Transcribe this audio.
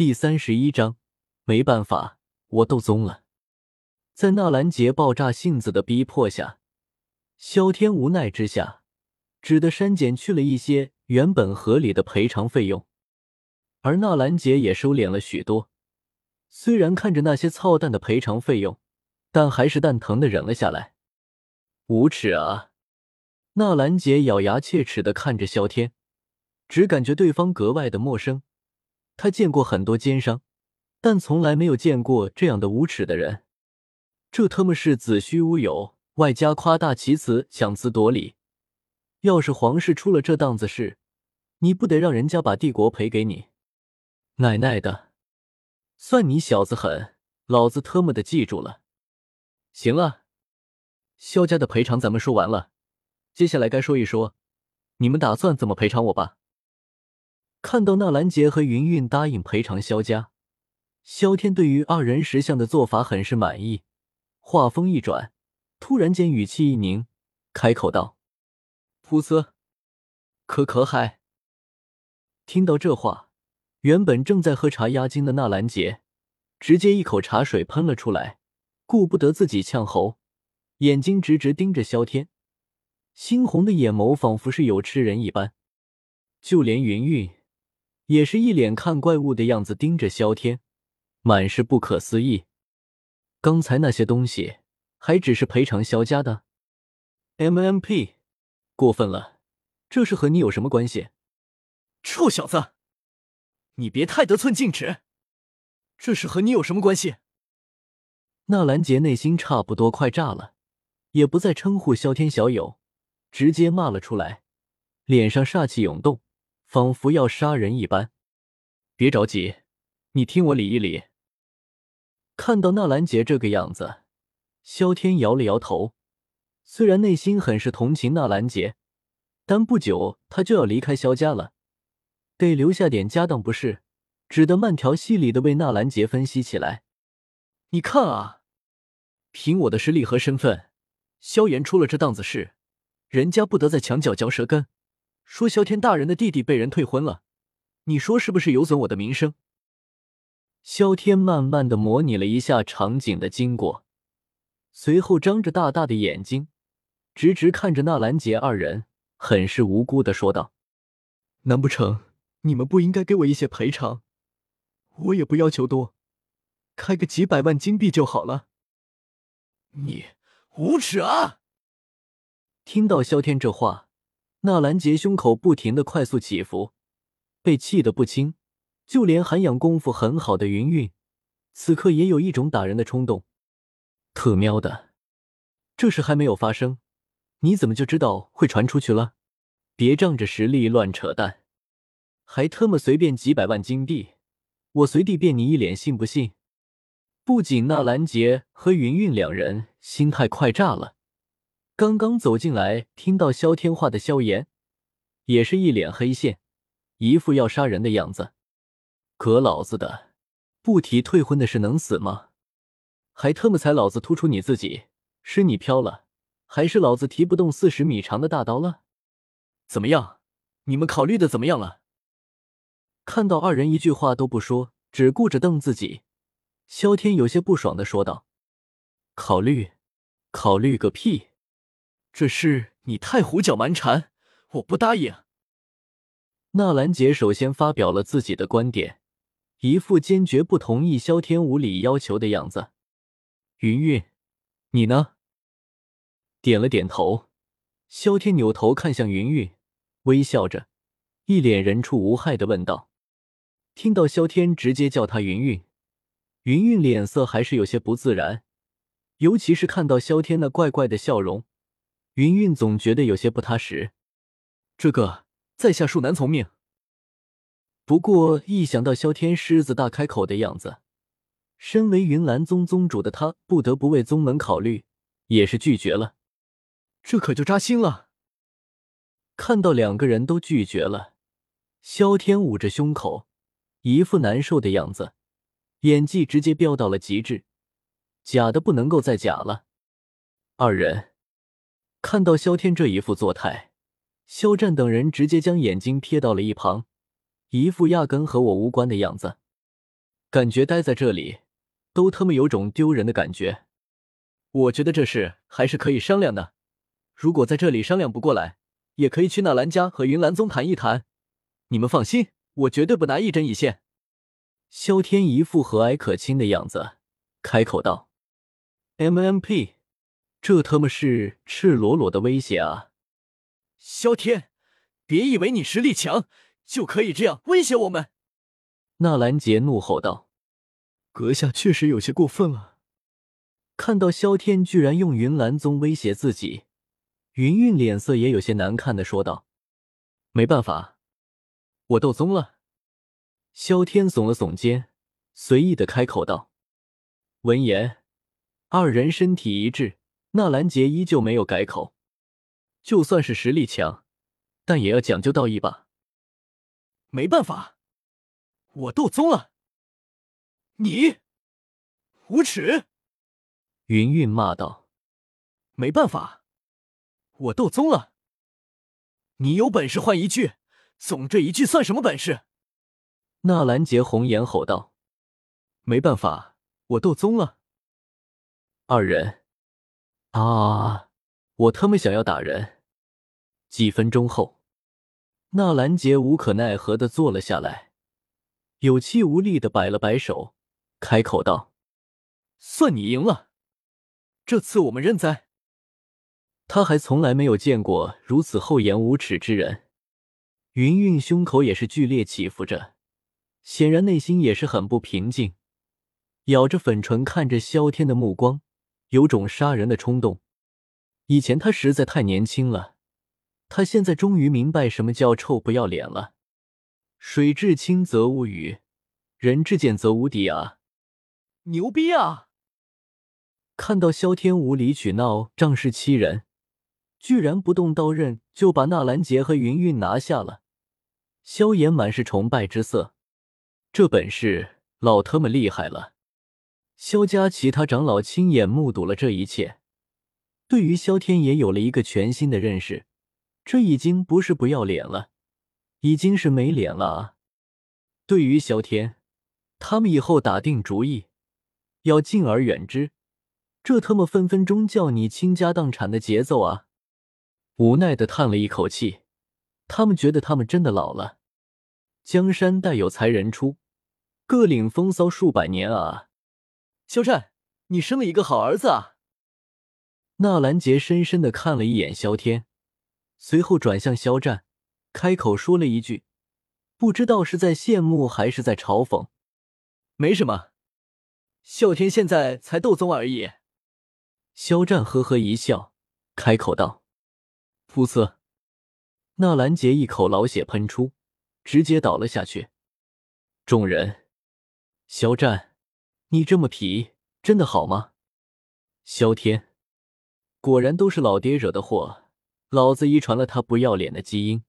第三十一章，没办法，我斗宗了。在纳兰杰爆炸性子的逼迫下，萧天无奈之下，只得删减去了一些原本合理的赔偿费用，而纳兰杰也收敛了许多。虽然看着那些操蛋的赔偿费用，但还是蛋疼的忍了下来。无耻啊！纳兰杰咬牙切齿的看着萧天，只感觉对方格外的陌生。他见过很多奸商，但从来没有见过这样的无耻的人。这他妈是子虚乌有，外加夸大其词、强词夺理。要是皇室出了这档子事，你不得让人家把帝国赔给你？奶奶的，算你小子狠！老子特么的记住了。行了，萧家的赔偿咱们说完了，接下来该说一说，你们打算怎么赔偿我吧。看到纳兰杰和云云答应赔偿萧家，萧天对于二人识相的做法很是满意。话锋一转，突然间语气一凝，开口道：“噗呲，可可嗨！”听到这话，原本正在喝茶压惊的纳兰杰，直接一口茶水喷了出来，顾不得自己呛喉，眼睛直直盯着萧天，猩红的眼眸仿佛是有吃人一般。就连云云。也是一脸看怪物的样子盯着萧天，满是不可思议。刚才那些东西还只是赔偿萧家的，MMP，过分了，这是和你有什么关系？臭小子，你别太得寸进尺，这是和你有什么关系？纳兰杰内心差不多快炸了，也不再称呼萧天小友，直接骂了出来，脸上煞气涌动。仿佛要杀人一般，别着急，你听我理一理。看到纳兰杰这个样子，萧天摇了摇头。虽然内心很是同情纳兰杰，但不久他就要离开萧家了，得留下点家当不是？只得慢条斯理的为纳兰杰分析起来。你看啊，凭我的实力和身份，萧炎出了这档子事，人家不得在墙角嚼舌根。说萧天大人的弟弟被人退婚了，你说是不是有损我的名声？萧天慢慢的模拟了一下场景的经过，随后张着大大的眼睛，直直看着纳兰杰二人，很是无辜的说道：“难不成你们不应该给我一些赔偿？我也不要求多，开个几百万金币就好了。”你无耻啊！听到萧天这话。纳兰杰胸口不停的快速起伏，被气得不轻。就连涵养功夫很好的云云，此刻也有一种打人的冲动。特喵的，这事还没有发生，你怎么就知道会传出去了？别仗着实力乱扯淡，还特么随便几百万金币，我随地变你一脸，信不信？不仅纳兰杰和云云两人心态快炸了。刚刚走进来，听到萧天话的萧炎，也是一脸黑线，一副要杀人的样子。可老子的，不提退婚的事能死吗？还特么踩老子突出你自己，是你飘了，还是老子提不动四十米长的大刀了？怎么样？你们考虑的怎么样了？看到二人一句话都不说，只顾着瞪自己，萧天有些不爽的说道：“考虑？考虑个屁！”这事你太胡搅蛮缠，我不答应。纳兰杰首先发表了自己的观点，一副坚决不同意萧天无理要求的样子。云云，你呢？点了点头。萧天扭头看向云云，微笑着，一脸人畜无害的问道：“听到萧天直接叫他云云，云云脸色还是有些不自然，尤其是看到萧天那怪怪的笑容。”云云总觉得有些不踏实，这个在下恕难从命。不过一想到萧天狮子大开口的样子，身为云岚宗宗主的他不得不为宗门考虑，也是拒绝了。这可就扎心了。看到两个人都拒绝了，萧天捂着胸口，一副难受的样子，演技直接飙到了极致，假的不能够再假了。二人。看到萧天这一副作态，肖战等人直接将眼睛瞥到了一旁，一副压根和我无关的样子。感觉待在这里都他妈有种丢人的感觉。我觉得这事还是可以商量的，如果在这里商量不过来，也可以去纳兰家和云岚宗谈一谈。你们放心，我绝对不拿一针一线。萧天一副和蔼可亲的样子，开口道：“MMP，这他妈是赤裸裸的威胁啊！”萧天，别以为你实力强就可以这样威胁我们！纳兰杰怒吼道：“阁下确实有些过分了。”看到萧天居然用云岚宗威胁自己，云韵脸色也有些难看的说道：“没办法，我斗宗了。”萧天耸了耸肩，随意的开口道。闻言，二人身体一致，纳兰杰依旧没有改口：“就算是实力强，但也要讲究道义吧。”没办法，我斗宗了，你无耻！云韵骂道：“没办法，我斗宗了。你有本事换一句，总这一句算什么本事？”纳兰杰红颜吼道：“没办法，我斗宗了。”二人啊，我他妈想要打人！几分钟后，纳兰杰无可奈何的坐了下来，有气无力的摆了摆手，开口道：“算你赢了。”这次我们认栽。他还从来没有见过如此厚颜无耻之人。云韵胸口也是剧烈起伏着，显然内心也是很不平静，咬着粉唇看着萧天的目光，有种杀人的冲动。以前他实在太年轻了，他现在终于明白什么叫臭不要脸了。水至清则无鱼，人至贱则无敌啊！牛逼啊！看到萧天无理取闹，仗势欺人，居然不动刀刃就把纳兰杰和云韵拿下了，萧炎满是崇拜之色。这本事老他妈厉害了！萧家其他长老亲眼目睹了这一切，对于萧天也有了一个全新的认识。这已经不是不要脸了，已经是没脸了啊！对于萧天，他们以后打定主意要敬而远之。这他妈分分钟叫你倾家荡产的节奏啊！无奈的叹了一口气，他们觉得他们真的老了。江山代有才人出，各领风骚数百年啊！肖战，你生了一个好儿子啊！纳兰杰深深的看了一眼萧天，随后转向肖战，开口说了一句，不知道是在羡慕还是在嘲讽。没什么，啸天现在才斗宗而已。肖战呵呵一笑，开口道：“噗呲！”纳兰杰一口老血喷出，直接倒了下去。众人，肖战，你这么皮，真的好吗？萧天，果然都是老爹惹的祸，老子遗传了他不要脸的基因。